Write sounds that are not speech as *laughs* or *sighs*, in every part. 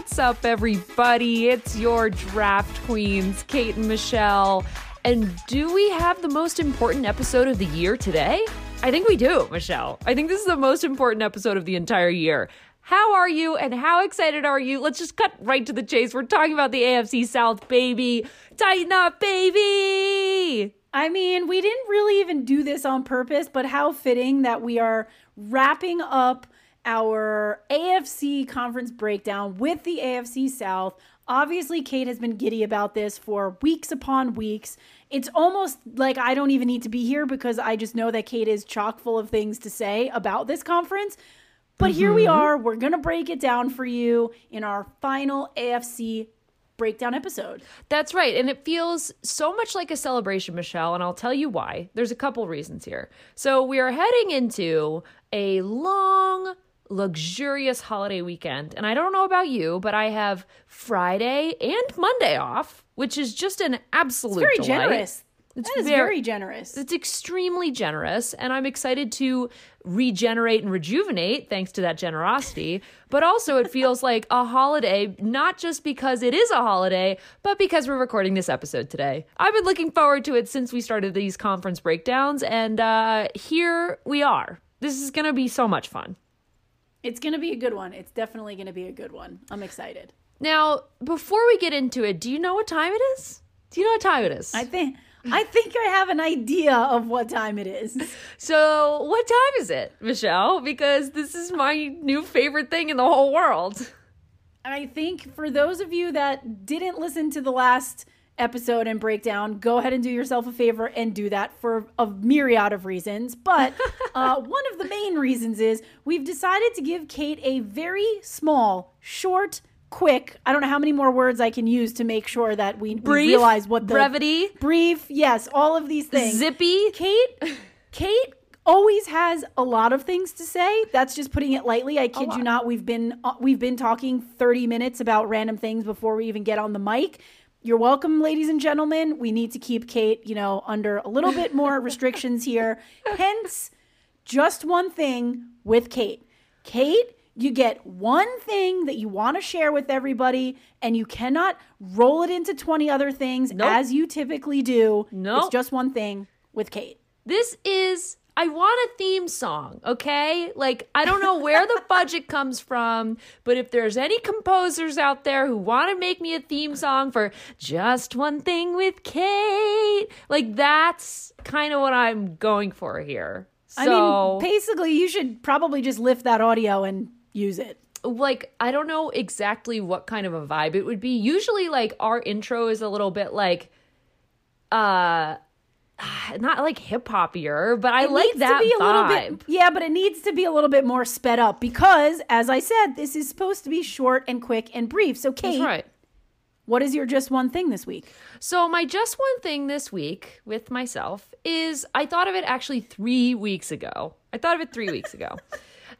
What's up, everybody? It's your draft queens, Kate and Michelle. And do we have the most important episode of the year today? I think we do, Michelle. I think this is the most important episode of the entire year. How are you and how excited are you? Let's just cut right to the chase. We're talking about the AFC South, baby. Tighten up, baby. I mean, we didn't really even do this on purpose, but how fitting that we are wrapping up our AFC conference breakdown with the AFC South. Obviously, Kate has been giddy about this for weeks upon weeks. It's almost like I don't even need to be here because I just know that Kate is chock full of things to say about this conference. But mm-hmm. here we mm-hmm. are. We're going to break it down for you in our final AFC breakdown episode. That's right. And it feels so much like a celebration, Michelle. And I'll tell you why. There's a couple reasons here. So we are heading into a long, luxurious holiday weekend. And I don't know about you, but I have Friday and Monday off, which is just an absolute it's very delight. generous. It's that is very, very, generous. It's extremely generous, and I'm excited to regenerate and rejuvenate thanks to that generosity. But also, it feels like a holiday, not just because it is a holiday, but because we're recording this episode today. I've been looking forward to it since we started these conference breakdowns, and uh, here we are. This is going to be so much fun. It's going to be a good one. It's definitely going to be a good one. I'm excited. Now, before we get into it, do you know what time it is? Do you know what time it is? I think I think I have an idea of what time it is. *laughs* So, what time is it, Michelle? Because this is my new favorite thing in the whole world. I think for those of you that didn't listen to the last episode and breakdown, go ahead and do yourself a favor and do that for a myriad of reasons. But *laughs* uh, one of the main reasons is we've decided to give Kate a very small, short, quick. I don't know how many more words I can use to make sure that we, brief, we realize what the brevity, brief, yes, all of these things. Zippy. Kate, *laughs* Kate always has a lot of things to say. That's just putting it lightly. I kid you not. We've been uh, we've been talking 30 minutes about random things before we even get on the mic. You're welcome, ladies and gentlemen. We need to keep Kate, you know, under a little bit more *laughs* restrictions here. Hence, just one thing with Kate. Kate you get one thing that you want to share with everybody, and you cannot roll it into 20 other things nope. as you typically do. No. Nope. It's just one thing with Kate. This is I want a theme song, okay? Like, I don't know where the budget comes from, but if there's any composers out there who want to make me a theme song for just one thing with Kate, like, that's kind of what I'm going for here. So, I mean, basically, you should probably just lift that audio and use it like I don't know exactly what kind of a vibe it would be. Usually like our intro is a little bit like uh *sighs* not like hip hopier, but I it like that to be a vibe. little bit Yeah, but it needs to be a little bit more sped up because as I said, this is supposed to be short and quick and brief. So Kate, That's right. What is your just one thing this week? So, my just one thing this week with myself is I thought of it actually three weeks ago. I thought of it three weeks ago.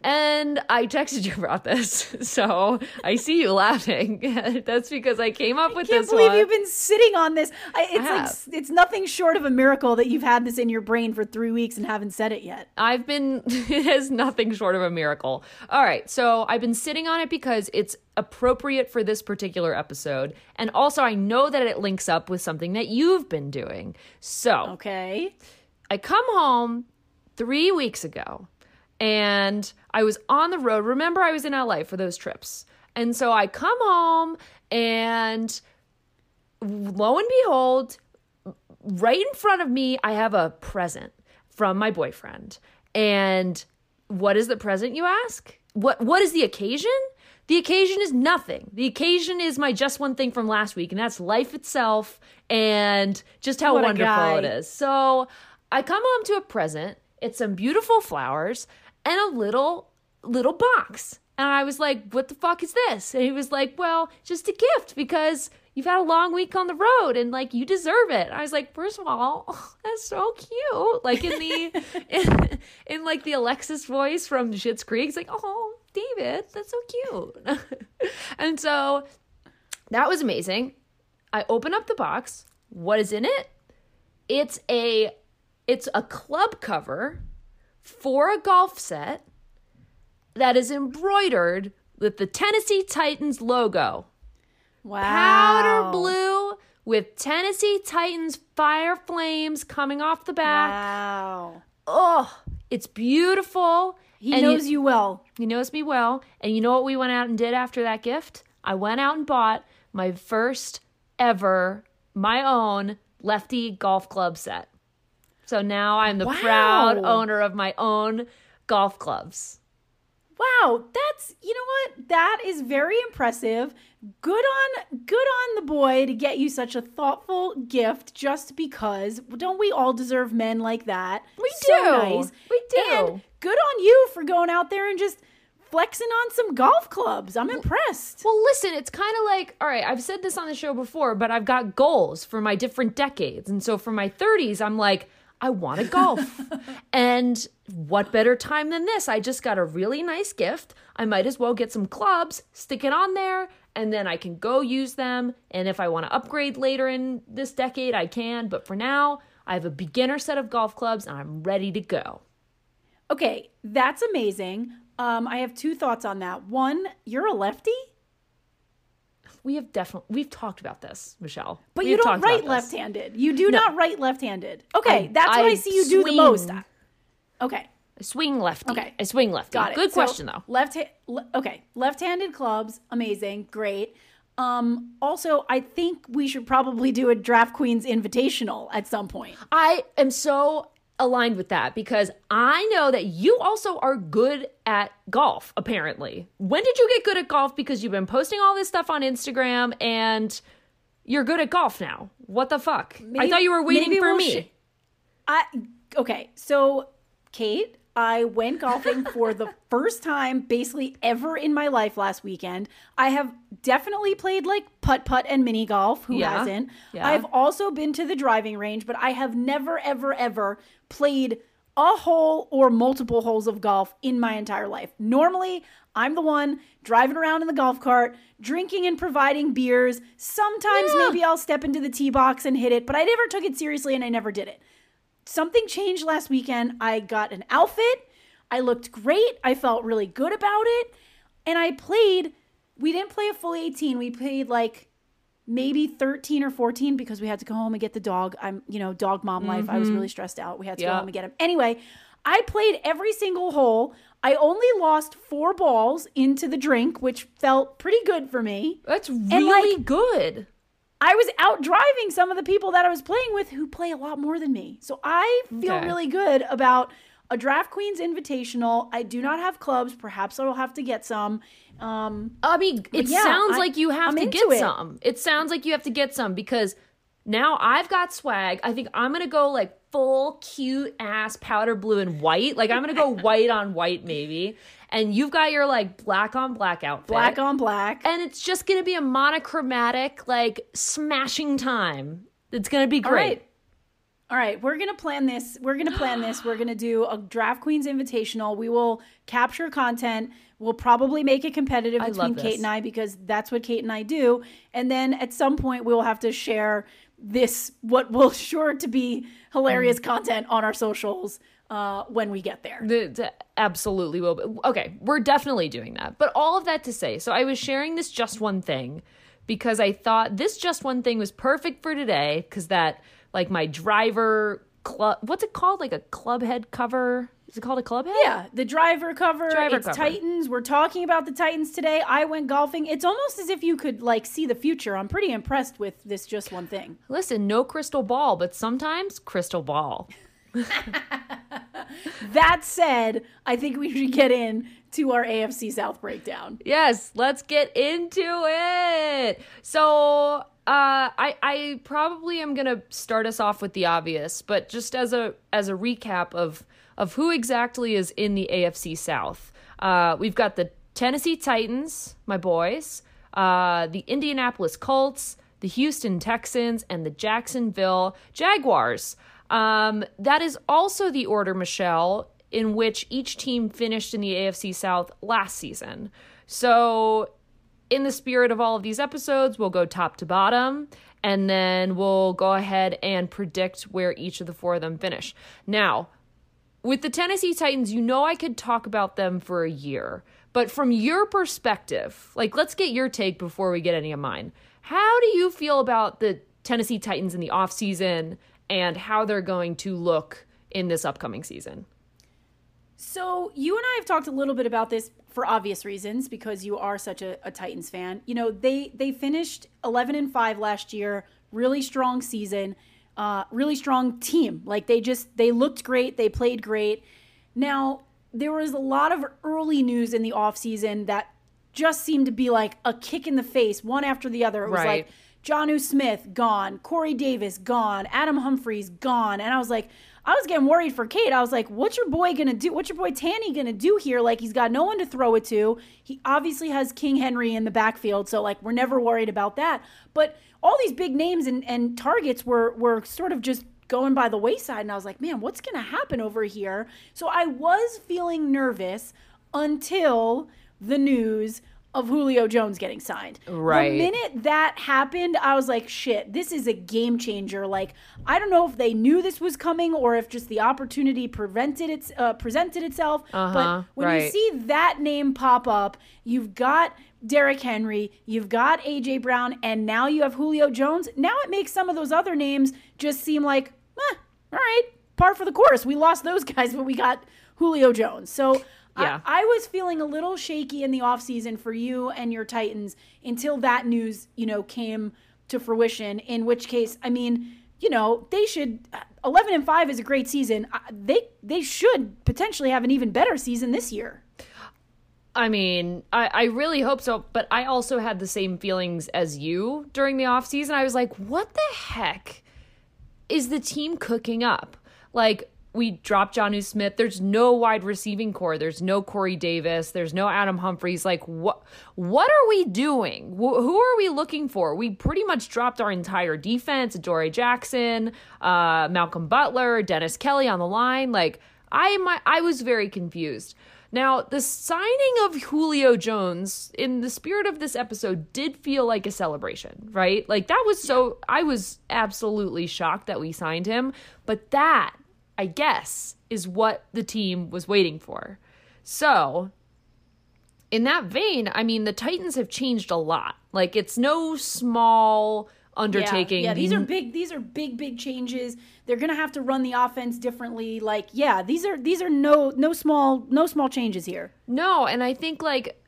And I texted you about this. *laughs* So I see you laughing. *laughs* That's because I came up with this. I can't this believe one. you've been sitting on this. I, it's I like it's nothing short of a miracle that you've had this in your brain for three weeks and haven't said it yet. I've been *laughs* it is nothing short of a miracle. All right. So I've been sitting on it because it's appropriate for this particular episode. And also I know that it links up with something that you've been doing. So Okay. I come home three weeks ago and I was on the road. Remember, I was in LA for those trips. And so I come home, and lo and behold, right in front of me, I have a present from my boyfriend. And what is the present, you ask? What What is the occasion? The occasion is nothing. The occasion is my just one thing from last week, and that's life itself and just how what wonderful it is. So I come home to a present. It's some beautiful flowers and a little little box. And I was like, what the fuck is this? And he was like, well, just a gift because you've had a long week on the road and like you deserve it. I was like, first of all, *laughs* oh, that's so cute. Like in the *laughs* in, in, like the Alexis voice from Schitt's Creek, it's like, oh, David, that's so cute. *laughs* and so that was amazing. I open up the box. What is in it? It's a it's a club cover for a golf set that is embroidered with the Tennessee Titans logo. Wow. Powder blue with Tennessee Titans fire flames coming off the back. Wow. Oh, it's beautiful. He And knows you, well. He knows me well. And you know what we went out and did after that gift? I went out and bought my first ever, my own lefty golf club set. So now I'm the proud owner of my own golf clubs. Wow, that's you know what? That is very impressive. Good on good on the boy to get you such a thoughtful gift just because don't we all deserve men like that? We So do. nice. We do. And good on you for going out there and just flexing on some golf clubs. I'm impressed. Well, listen, it's kind of like, all right, I've said this on the show before, but I've got goals for my different decades. And so for my 30s, I'm like, I want to golf. *laughs* and what better time than this? I just got a really nice gift. I might as well get some clubs, stick it on there, and then I can go use them. And if I want to upgrade later in this decade, I can. But for now, I have a beginner set of golf clubs and I'm ready to go. Okay, that's amazing. Um, I have two thoughts on that. One, you're a lefty, We have definitely, we've talked about this, Michelle. but We you don't write left-handed. You do not write left-handed. Okay, I- that's what I, I see you do the most. Okay. I swing lefty. Okay. I swing lefty. Got it. Good So, question, though. Left, ha- le- okay, left-handed clubs, amazing, great. Um, also, I think we should probably do a Draft Queens Invitational at some point. I am so aligned with that because I know that you also are good at golf, apparently. When did you get good at golf? Because you've been posting all this stuff on Instagram and you're good at golf now. What the fuck? I thought you were waiting for we'll me. sh- I okay, so Kate, I went golfing for the *laughs* first time basically ever in my life last weekend. I have definitely played like putt putt and mini golf. Who Yeah. hasn't? Yeah. I've also been to the driving range, but I have never ever ever played a hole or multiple holes of golf in my entire life. Normally, I'm the one driving around in the golf cart, drinking and providing beers. Sometimes Yeah. maybe I'll step into the tee box and hit it, but I never took it seriously and I never did it something changed last weekend. I got an outfit. I looked great. I felt really good about it. And I played, we didn't play a full 18. We played like maybe 13 or 14 because we had to go home and get the dog. I'm, you know, dog mom life. I was mm-hmm. really stressed out. We had to go home and get him. Anyway, I played every single hole. I only lost four balls into the drink, which felt pretty good for me. That's really like- good. I was out driving some of the people that I was playing with who play a lot more than me. So I feel Okay. really good about a Draft Queens Invitational. I do not have clubs. Perhaps I'll have to get some. Um, I mean, it yeah, sounds I- like you have I'm to get it. some. It sounds like you have to get some because now I've got swag. I think I'm gonna go like full cute ass powder blue and white. Like I'm gonna go *laughs* white on white maybe. And you've got your like black on black outfit. black on black. and it's just gonna be a monochromatic like smashing time. It's gonna be great. right. All right, we're gonna plan this. We're gonna plan this. We're gonna do a Draft Queens Invitational. We will capture content. We'll probably make it competitive I between Kate and I because that's what Kate and I do. And then at some point, we will have to share this what will *laughs* sure to be hilarious Mm. content on our socials uh, when we get there. The, the- absolutely will. Be. Okay, we're definitely doing that. But all of that to say, so I was sharing this just one thing because I thought this just one thing was perfect for today because that like my driver club. What's it called? Like a club head cover? Is it called a club head? Yeah, the driver cover. Driver it's cover. Titans. We're talking about the Titans today. I went golfing. It's almost as if you could like see the future. I'm pretty impressed with this just one thing. Listen, no crystal ball, but sometimes crystal ball. *laughs* That said, I think we should get in to our AFC South breakdown. Yes, let's get into it. So, uh, I I probably am gonna start us off with the obvious, but just as a as a recap of of who exactly is in the AFC South, uh, we've got the Tennessee Titans, my boys, uh, the Indianapolis Colts, the Houston Texans, and the Jacksonville Jaguars. Um, that is also the order, Michelle, in which each team finished in the AFC South last season. So, in the spirit of all of these episodes, we'll go top to bottom and then we'll go ahead and predict where each of the four of them finish. Now, with the Tennessee Titans, you know I could talk about them for a year, But from your perspective, like let's get your take before we get any of mine. How do you feel about the Tennessee Titans in the offseason and how they're going to look in this upcoming season? So, you and I have talked a little bit about this for obvious reasons because you are such a, a Titans fan. You know, they they finished 11 and 5 last year, really strong season, uh, really strong team. Like they just they looked great, they played great. Now, there was a lot of early news in the offseason that just seemed to be like a kick in the face, one after the other. It was Right. like Jonnu Smith gone, Corey Davis gone, Adam Humphries gone, and I was like, I was getting worried for Kate. I was like, what's your boy gonna do? What's your boy Tanny gonna do here? Like he's got no one to throw it to. He obviously has King Henry in the backfield, so like we're never worried about that. But all these big names and, and targets were were sort of just going by the wayside and I was like, man, what's to happen over here? So I was feeling nervous until the news of Julio Jones getting signed. Right. The minute that happened, I was like, shit, this is a game changer. Like, I don't know if they knew this was coming or if just the opportunity prevented its uh, presented itself. Uh-huh, but when you see that name pop up, you've got Derrick Henry, you've got AJ Brown, and now you have Julio Jones. Now it makes some of those other names just seem like, eh, all right, par for the course. We lost those *laughs* guys, but we got Julio Jones. So Yeah. I, I was feeling a little shaky in the offseason for you and your Titans until that news, you know, came to fruition. In which case, I mean, you know, they should. Eleven and five is a great season. They they should potentially have an even better season this year. I mean, I, I really hope so, but I also had the same feelings as you during the offseason. I was like, what the heck is the team cooking up? Like, we dropped Jonnu Smith. There's no wide receiving core. There's no Corey Davis. There's no Adam Humphries. Like, what what are we doing? Wh- who are we looking for? We pretty much dropped our entire defense. Dory Jackson, uh, Malcolm Butler, Dennis Kelly on the line. Like, I am I was very confused. Now, the signing of Julio Jones, in the spirit of this episode, did feel like a celebration, right? Like, that was so, I was absolutely shocked that we signed him. But that, I guess, is what the team was waiting for. So, in that vein, I mean, the Titans have changed a lot. Like, it's no small undertaking. Yeah, yeah, these are big. These are big, big changes. They're gonna have to run the offense differently. Like, yeah, these are these are no no small no small changes here. No, and I think like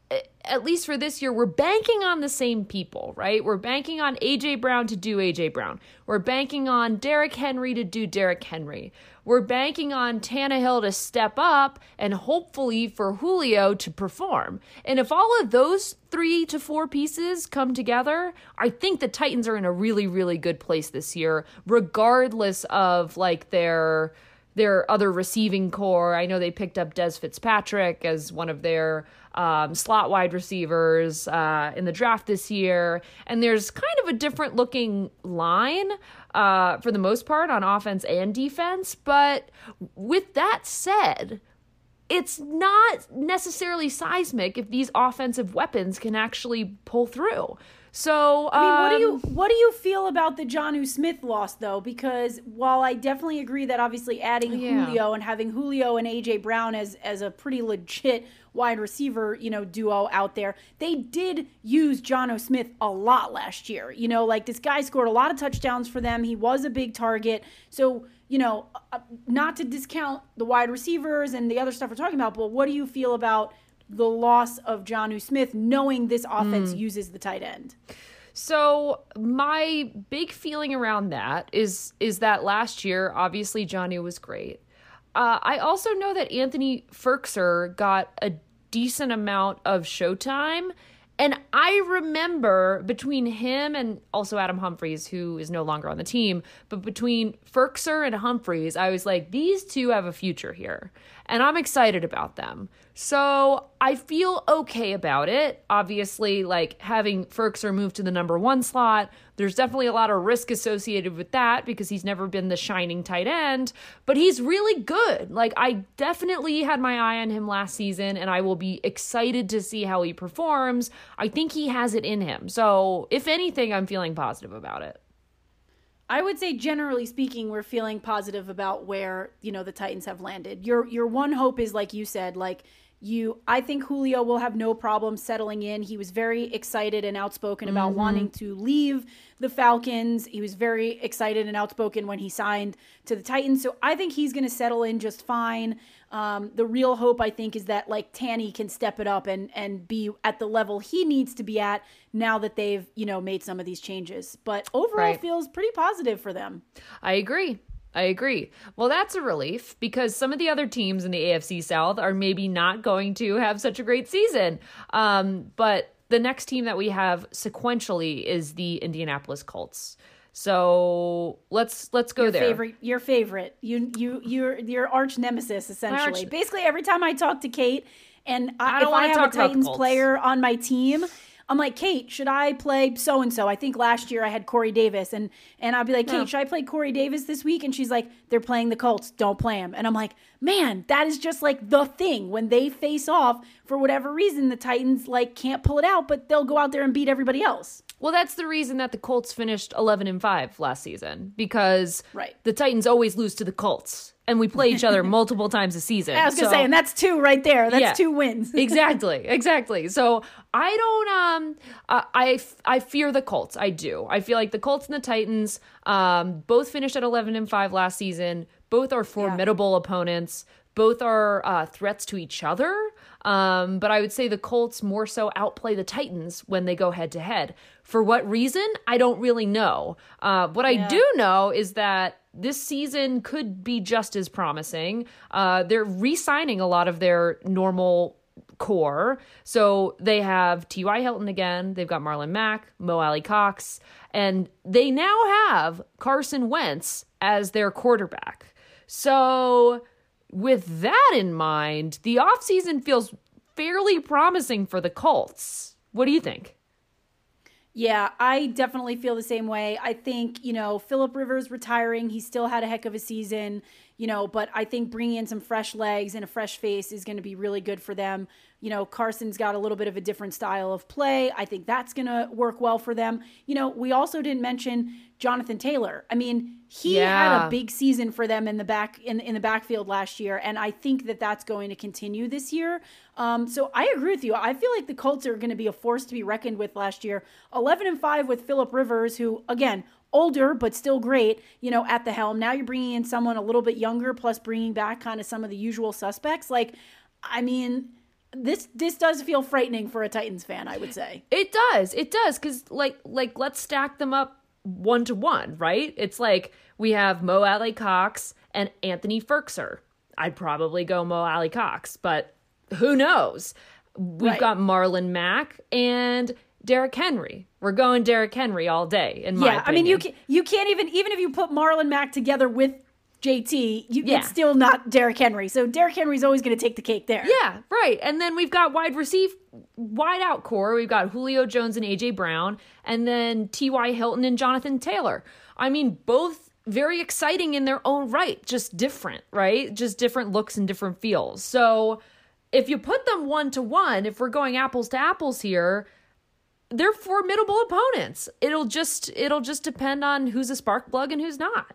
at least for this year, we're banking on the same people, right? We're banking on AJ Brown to do AJ Brown. We're banking on Derrick Henry to do Derrick Henry. We're banking on Tannehill to step up and hopefully for Julio to perform. And if all of those three to four pieces come together, I think the Titans are in a really, really good place this year, regardless of like their their other receiving core. I know they picked up Dez Fitzpatrick as one of their um, slot wide receivers uh, in the draft this year. And there's kind of a different looking line uh, for the most part on offense and defense. But with that said, it's not necessarily seismic if these offensive weapons can actually pull through. So, I mean, what do um, you what do you feel about the Jonnu Smith loss though? Because while I definitely agree that obviously adding Yeah. Julio and having Julio and AJ Brown as as a pretty legit wide receiver, you know, duo out there, they did use Jonnu Smith a lot last year. You know, like this guy scored a lot of touchdowns for them. He was a big target. So, you know, uh, not to discount the wide receivers and the other stuff we're talking about, but what do you feel about the loss of Jonnu Smith, knowing this offense uses the tight end? So my big feeling around that is is that last year, obviously Johnny was great. Uh, I also know that Anthony Firkser got a decent amount of showtime, and I remember between him and also Adam Humphries, who is no longer on the team, but between Firkser and Humphries, I was like, these two have a future here, and I'm excited about them. So I feel okay about it. Obviously, like having Firkser move to the number one slot, there's definitely a lot of risk associated with that because he's never been the shining tight end, but he's really good. Like, I definitely had my eye on him last season, and I will be excited to see how he performs. I think he has it in him. So, if anything, I'm feeling positive about it. I would say generally speaking, we're feeling positive about where, you know, the Titans have landed. Your your one hope is like you said, like You, I think Julio will have no problem settling in. He was very excited and outspoken about mm-hmm. wanting to leave the Falcons. He was very excited and outspoken when he signed to the Titans. So I think he's going to settle in just fine. Um, the real hope, I think, is that like Tanny can step it up and and be at the level he needs to be at now that they've you know made some of these changes. But overall, right. feels pretty positive for them. I agree. I agree. Well, that's a relief because some of the other teams in the AFC South are maybe not going to have such a great season. Um, but the next team that we have sequentially is the Indianapolis Colts. So let's let's go your there. Favorite, your favorite, you you your your arch nemesis essentially. Arch- Basically, every time I talk to Kate, and I, I if I have a Titans player on my team, I'm like, Kate, should I play so and so? I think last year I had Corey Davis, and and I'll be like, Kate, no. should I play Corey Davis this week? And she's like, they're playing the Colts, don't play him. And I'm like, man, that is just like the thing when they face off for whatever reason, the Titans like can't pull it out, but they'll go out there and beat everybody else. Well, that's the reason that the Colts finished 11 and 5 last season because right. the Titans always lose to the Colts and we play each other *laughs* multiple times a season. I was going to say and that's two right there. That's yeah, two wins. *laughs* exactly. Exactly. So, I don't um uh, I I fear the Colts. I do. I feel like the Colts and the Titans um both finished at 11 and 5 last season. Both are formidable yeah. opponents. Both are uh, threats to each other. Um, but I would say the Colts more so outplay the Titans when they go head to head. For what reason? I don't really know. Uh, what yeah. I do know is that this season could be just as promising. Uh, they're re signing a lot of their normal core. So they have T.Y. Hilton again. They've got Marlon Mack, Mo Alie-Cox, and they now have Carson Wentz as their quarterback. So with that in mind, the offseason feels fairly promising for the Colts. What do you think? Yeah, I definitely feel the same way. I think, you know, Philip Rivers retiring, he still had a heck of a season, you know, but I think bringing in some fresh legs and a fresh face is going to be really good for them. You know, Carson's got a little bit of a different style of play. I think that's going to work well for them. You know, we also didn't mention Jonathan Taylor. I mean, he yeah. had a big season for them in the back in in the backfield last year, and I think that that's going to continue this year. Um, so I agree with you. I feel like the Colts are going to be a force to be reckoned with last year. Eleven and five with Philip Rivers, who again older but still great, you know, at the helm. Now you're bringing in someone a little bit younger, plus bringing back kind of some of the usual suspects. Like, I mean this this does feel frightening for a Titans fan, I would say. It does. It does cuz like like let's stack them up one to one, right? It's like we have Mo Alie-Cox and Anthony Firkser. I'd probably go Mo Alie-Cox, but who knows? We've right. got Marlon Mack and Derrick Henry. We're going Derrick Henry all day. In my yeah, opinion. I mean you can, you can't even even if you put Marlon Mack together with JT, you, yeah. it's still not Derrick Henry. So Derrick Henry's always going to take the cake there. Yeah, right. And then we've got wide receive, wide out core. We've got Julio Jones and AJ Brown, and then T.Y. Hilton and Jonathan Taylor. I mean, both very exciting in their own right, just different, right? Just different looks and different feels. So if you put them one to one, if we're going apples to apples here, they're formidable opponents. It'll just it'll just depend on who's a spark plug and who's not.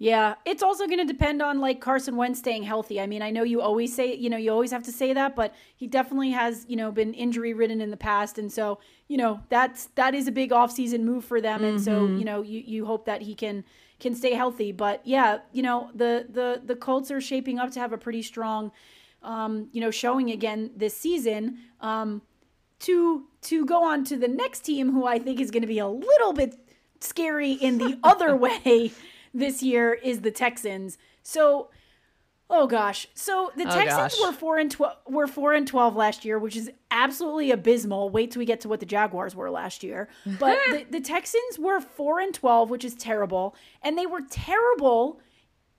Yeah, it's also going to depend on like Carson Wentz staying healthy. I mean, I know you always say, you know, you always have to say that, but he definitely has, you know, been injury ridden in the past, and so you know that's that is a big offseason move for them, and mm-hmm. so you know you you hope that he can can stay healthy. But yeah, you know the the the Colts are shaping up to have a pretty strong, um, you know, showing again this season. Um, to to go on to the next team, who I think is going to be a little bit scary in the *laughs* other way this year is the Texans. So, oh gosh, so the oh Texans gosh. were four and twelve were four and twelve last year, which is absolutely abysmal. Wait till we get to what the Jaguars were last year. But *laughs* the, the Texans were four and twelve, which is terrible, and they were terrible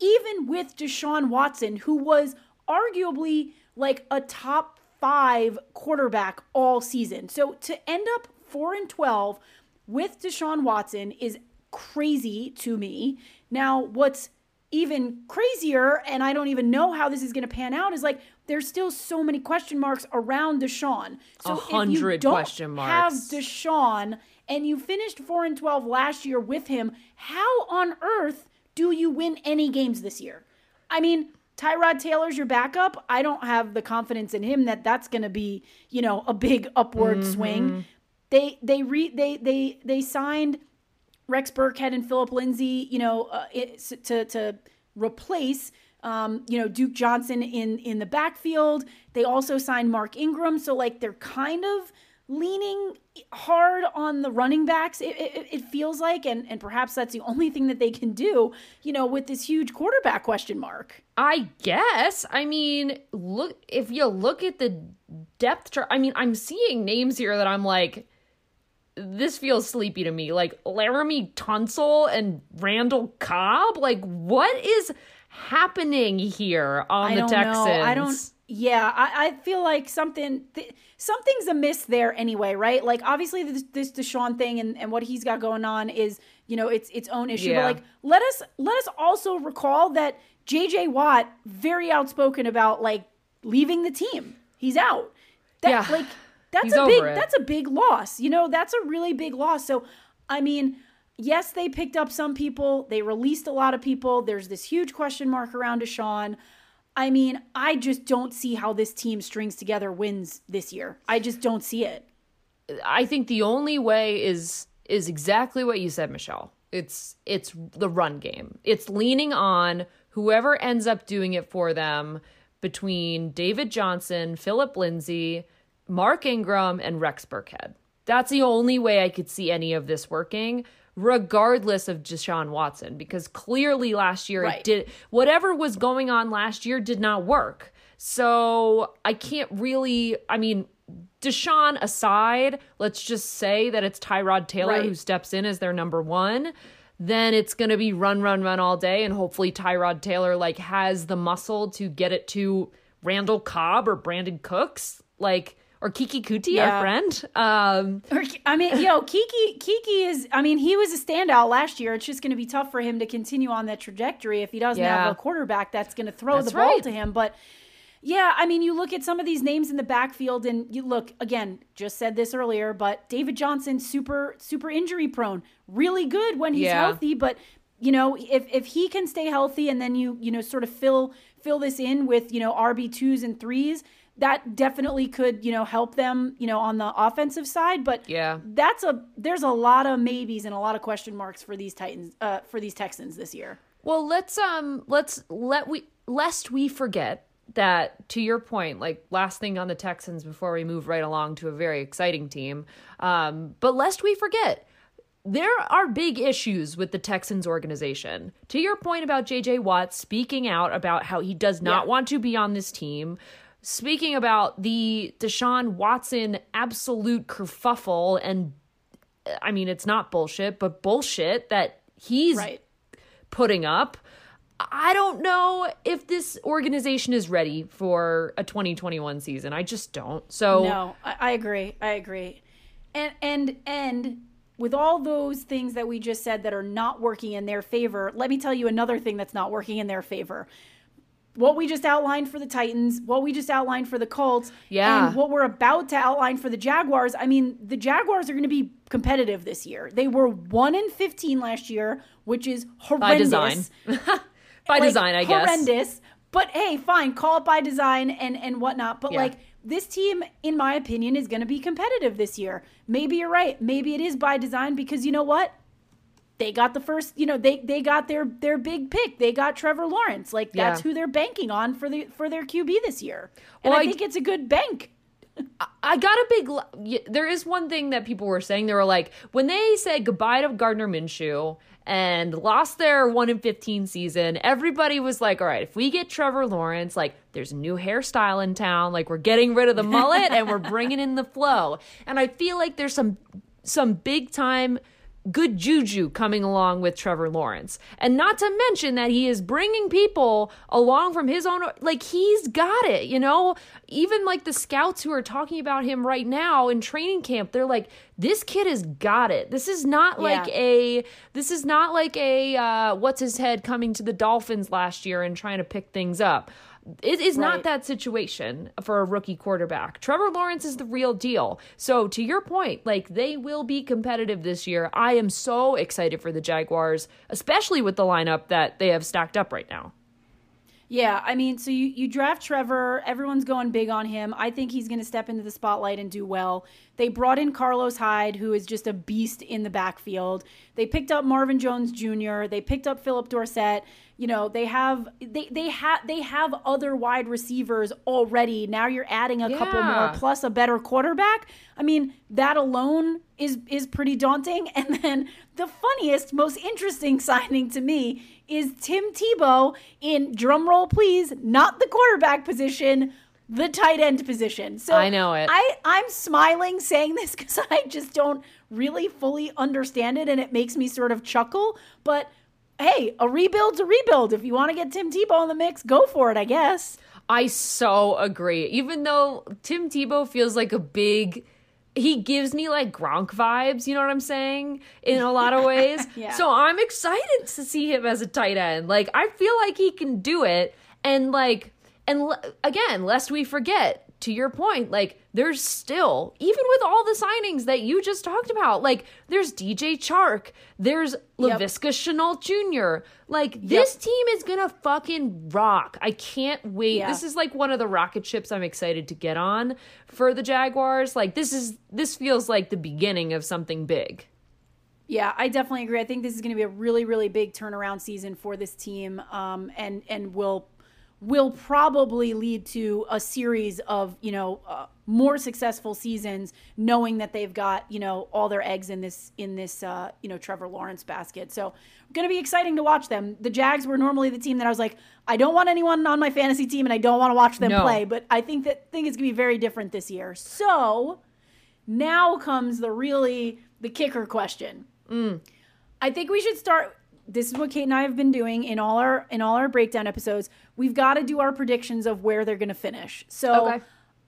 even with Deshaun Watson, who was arguably like a top five quarterback all season. So to end up four and twelve with Deshaun Watson is crazy to me. Now, what's even crazier, and I don't even know how this is going to pan out, is like there's still so many question marks around Deshaun. So a hundred question marks. Have Deshaun, and you finished four and twelve last year with him. How on earth do you win any games this year? I mean, Tyrod Taylor's your backup. I don't have the confidence in him that that's going to be, you know, a big upward mm-hmm. swing. They they re they they they signed Rex Burkhead and Phillip Lindsay, you know, uh, it, to to replace um, you know, Duke Johnson in in the backfield. They also signed Mark Ingram, so like they're kind of leaning hard on the running backs. It, it, it, feels like, and and perhaps that's the only thing that they can do. You know, with this huge quarterback question mark. I guess. I mean, look if you look at the depth chart. I mean, I'm seeing names here that I'm like. This feels sleepy to me. Like Laremy Tunsil and Randall Cobb. Like, what is happening here on I the Texans? Know. I don't. Yeah, I, I feel like something th- something's amiss there anyway, right? Like obviously this, this Deshaun thing and, and what he's got going on is you know it's its own issue. Yeah. But like let us let us also recall that JJ Watt very outspoken about like leaving the team. He's out. That yeah. like that's he's a big it. that's a big loss. You know that's a really big loss. So I mean yes, they picked up some people, they released a lot of people. There's this huge question mark around Deshaun. I mean, I just don't see how this team strings together wins this year. I just don't see it. I think the only way is is exactly what you said, Michelle. It's it's the run game. It's leaning on whoever ends up doing it for them between David Johnson, Phillip Lindsay, Mark Ingram, and Rex Burkhead. That's the only way I could see any of this working regardless of Deshaun Watson, because clearly last year right. it did whatever was going on last year did not work. So I can't really I mean, Deshaun aside, let's just say that it's Tyrod Taylor right. who steps in as their number one. Then it's going to be run, run, run all day. And hopefully Tyrod Taylor like has the muscle to get it to Randall Cobb or Brandin Cooks. Like, or Keke Coutee, yeah. our friend. Um, or, I mean, yo, Keke, Keke is. I mean, he was a standout last year. It's just going to be tough for him to continue on that trajectory if he doesn't yeah. have a quarterback that's going to throw that's the ball right. to him. But yeah, I mean, you look at some of these names in the backfield, and you look again. Just said this earlier, but David Johnson, super, super injury prone, really good when he's yeah. healthy, but you know if if he can stay healthy and then you you know sort of fill fill this in with you know rb twos and threes that definitely could, you know, help them, you know, on the offensive side. But yeah, that's a there's a lot of maybes and a lot of question marks for these Titans, uh, for these Texans this year. Well, let's um let's let we lest we forget that to your point like last thing on the texans before we move right along to a very exciting team um, but lest we forget there are big issues with the Texans organization. To your point about JJ Watt speaking out about how he does not yeah. want to be on this team, Speaking about the Deshaun Watson absolute kerfuffle, and I mean, it's not bullshit, but bullshit that he's right. putting up. I don't know if this organization is ready for a 2021 season. I just don't. So no, I, I agree. I agree. And and and with all those things that we just said that are not working in their favor, let me tell you another thing that's not working in their favor what we just outlined for the Titans, what we just outlined for the Colts, yeah. and what we're about to outline for the Jaguars. I mean, the Jaguars are going to be competitive this year. They were 1 in 15 last year, which is horrendous. By design. *laughs* by like, design, I guess. Horrendous. But hey, fine, call it by design and and whatnot. But yeah. like this team, in my opinion, is going to be competitive this year. Maybe you're right. Maybe it is by design because you know what? They got the first, you know, they they got their their big pick. They got Trevor Lawrence. Like that's yeah. who they're banking on for the for their QB this year. And well, I, I think it's a good bank. *laughs* I got a big. There is one thing that people were saying. They were like, when they said goodbye to Gardner Minshew and lost their one in fifteen season, everybody was like, all right, if we get Trevor Lawrence, like, there's a new hairstyle in town. Like, we're getting rid of the mullet and we're bringing in the flow. And I feel like there's some some big time good juju coming along with Trevor Lawrence. And not to mention that he is bringing people along from his own like he's got it, you know? Even like the scouts who are talking about him right now in training camp, they're like this kid has got it. This is not like yeah. a this is not like a uh what's his head coming to the Dolphins last year and trying to pick things up. It is right. not that situation for a rookie quarterback. Trevor Lawrence is the real deal. So, to your point, like they will be competitive this year. I am so excited for the Jaguars, especially with the lineup that they have stacked up right now. Yeah, I mean, so you, you draft Trevor. Everyone's going big on him. I think he's going to step into the spotlight and do well. They brought in Carlos Hyde, who is just a beast in the backfield. They picked up Marvin Jones Jr. They picked up Phillip Dorsett. You know, they have they they have they have other wide receivers already. Now you're adding a yeah. couple more plus a better quarterback. I mean, that alone is is pretty daunting. *laughs* And then the funniest, most interesting *laughs* signing to me is Tim Tebow in drumroll please, not the quarterback position, the tight end position. So I know it. I, I'm smiling saying this *laughs* because I just don't really fully understand it and it makes me sort of chuckle. But hey, a rebuild's a rebuild. If you want to get Tim Tebow in the mix, go for it, I guess. I so agree. Even though Tim Tebow feels like a big he gives me like Gronk vibes, you know what I'm saying? In a lot of ways. *laughs* yeah. So I'm excited to see him as a tight end. Like I feel like he can do it and like and l- again, lest we forget, to your point, like there's still, even with all the signings that you just talked about, like there's DJ Chark, there's Laviska yep. Shenault Jr. Like yep. this team is gonna fucking rock. I can't wait. Yeah. This is like one of the rocket ships I'm excited to get on for the Jaguars. Like this is this feels like the beginning of something big. Yeah, I definitely agree. I think this is going to be a really, really big turnaround season for this team, um, and and will will probably lead to a series of you know uh, more successful seasons knowing that they've got you know all their eggs in this in this uh, you know Trevor Lawrence basket so going to be exciting to watch them the Jags were normally the team that I was like I don't want anyone on my fantasy team and I don't want to watch them no. play but I think that think it's going to be very different this year so now comes the really the kicker question mm. I think we should start this is what Kate and I have been doing in all our in all our breakdown episodes. We've got to do our predictions of where they're going to finish. So okay.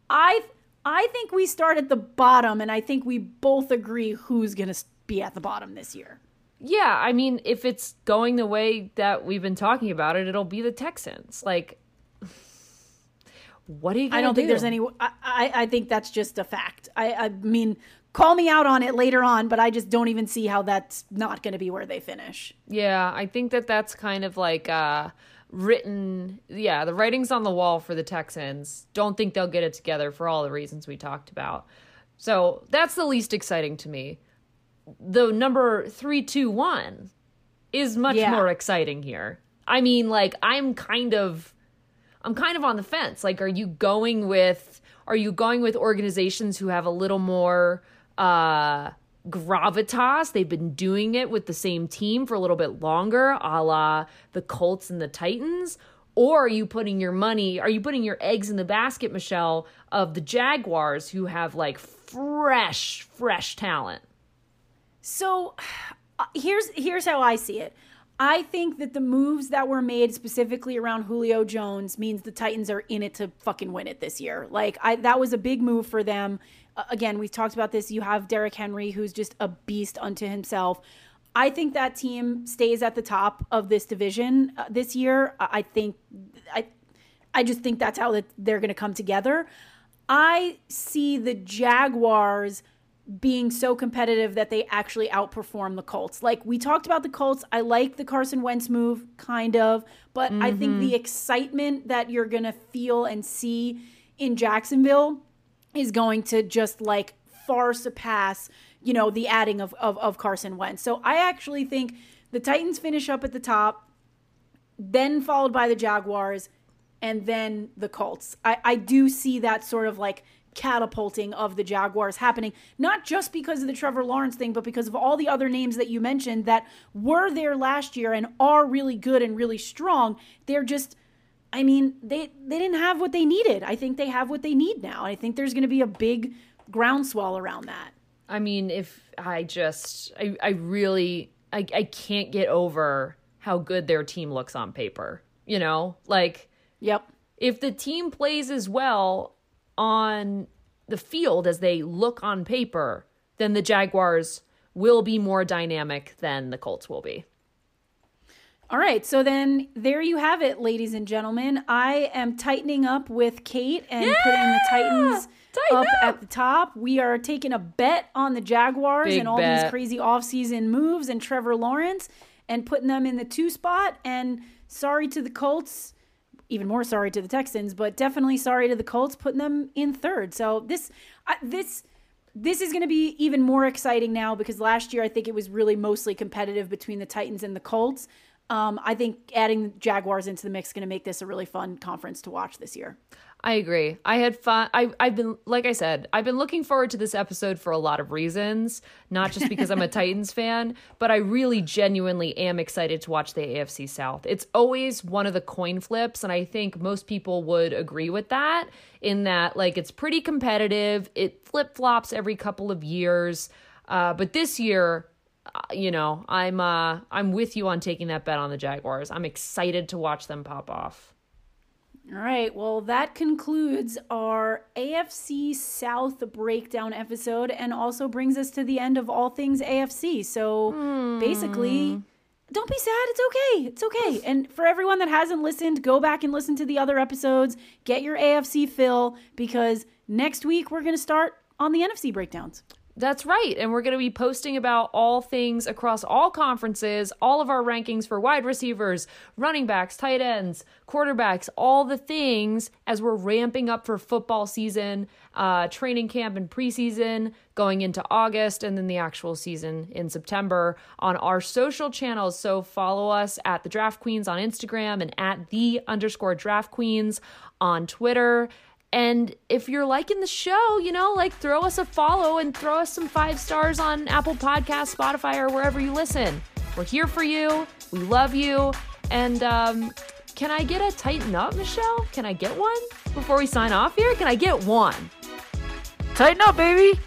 I I think we start at the bottom and I think we both agree who's going to be at the bottom this year. Yeah, I mean if it's going the way that we've been talking about it, it'll be the Texans. Like *laughs* what are you I don't do? think there's any I, I, I think that's just a fact. I I mean call me out on it later on, but I just don't even see how that's not going to be where they finish. Yeah, I think that that's kind of like uh, written. Yeah, the writing's on the wall for the Texans. Don't think they'll get it together for all the reasons we talked about. So that's the least exciting to me. The number three, two, one is much yeah. more exciting here. I mean, like I'm kind of, I'm kind of on the fence. Like, are you going with? Are you going with organizations who have a little more uh, gravitas. They've been doing it with the same team for a little bit longer, a la the Colts and the Titans. Or are you putting your money, are you putting your eggs in the basket, Michelle, of the Jaguars who have like fresh, fresh talent? So uh, here's here's how I see it. I think that the moves that were made specifically around Julio Jones means the Titans are in it to fucking win it this year. Like I that was a big move for them again, we've talked about this. You have Derrick Henry, who's just a beast unto himself. I think that team stays at the top of this division uh, this year. I think I I just think that's how that they're going to come together. I see the Jaguars being so competitive that they actually outperform the Colts. Like we talked about the Colts, I like the Carson Wentz move kind of, but mm-hmm. I think the mm-hmm. excitement that you're going to feel and see in Jacksonville is going to just like far surpass, you know, the adding of, of, of Carson Wentz. So I actually think the Titans finish up at the top, then followed by the Jaguars, and then the Colts. I, I do see that sort of like catapulting of the Jaguars happening, not just because of the Trevor Lawrence thing, but because of all the other names that you mentioned that were there last year and are really good and really strong. They're just I mean, they they didn't have what they needed. I think they have what they need now. I think there's going to be a big groundswell around that. I mean, if I just I I really I I can't get over how good their team looks on paper. You know? Like Yep. If the team plays as well on the field as they look on paper, then the Jaguars will be more dynamic than the Colts will be. All right, so then there you have it, ladies and gentlemen. I am tightening up with Kate and yeah! putting the Titans up, up, at the top. We are taking a bet on the Jaguars Big and all bet. these crazy offseason moves and Trevor Lawrence and putting them in the two spot. And sorry to the Colts. even more sorry to the Texans, but definitely sorry to the Colts putting them in third. So this uh, this this is going to be even more exciting now because last year I think it was really mostly competitive between the Titans and the Colts. Um, I think adding Jaguars into the mix is going to make this a really fun conference to watch this year. I agree. I had fun. I, I've been, like I said, I've been looking forward to this episode for a lot of reasons, not just because I'm a *laughs* Titans fan, but I really genuinely am excited to watch the AFC South. It's always one of the coin flips, and I think most people would agree with that, in that, like, it's pretty competitive. It flip flops every couple of years. Uh, but this year, you know, I'm uh, I'm with you on taking that bet on the Jaguars. I'm excited to watch them pop off. All right. Well, that concludes our AFC South breakdown episode and also brings us to the end of all things AFC. So mm. basically, don't be sad. It's okay. It's okay. And for everyone that hasn't listened, go back and listen to the other episodes. Get your AFC fill because next week we're going to start on the NFC breakdowns. That's right. And we're going to be posting about all things across all conferences, all of our rankings for wide receivers, running backs, tight ends, quarterbacks, all the things as we're ramping up for football season, uh, training camp and preseason going into August, and then the actual season in September on our social channels. So follow us at the Draft Queens on Instagram and at the underscore Draft Queens on Twitter. And if you're liking the show, you know, like throw us a follow and throw us some five stars on Apple Podcasts, Spotify, or wherever you listen. We're here for you. We love you. And um, can I get a Titan Up, Michelle? Can I get one before we sign off here? Can I get one? Titan Up, baby.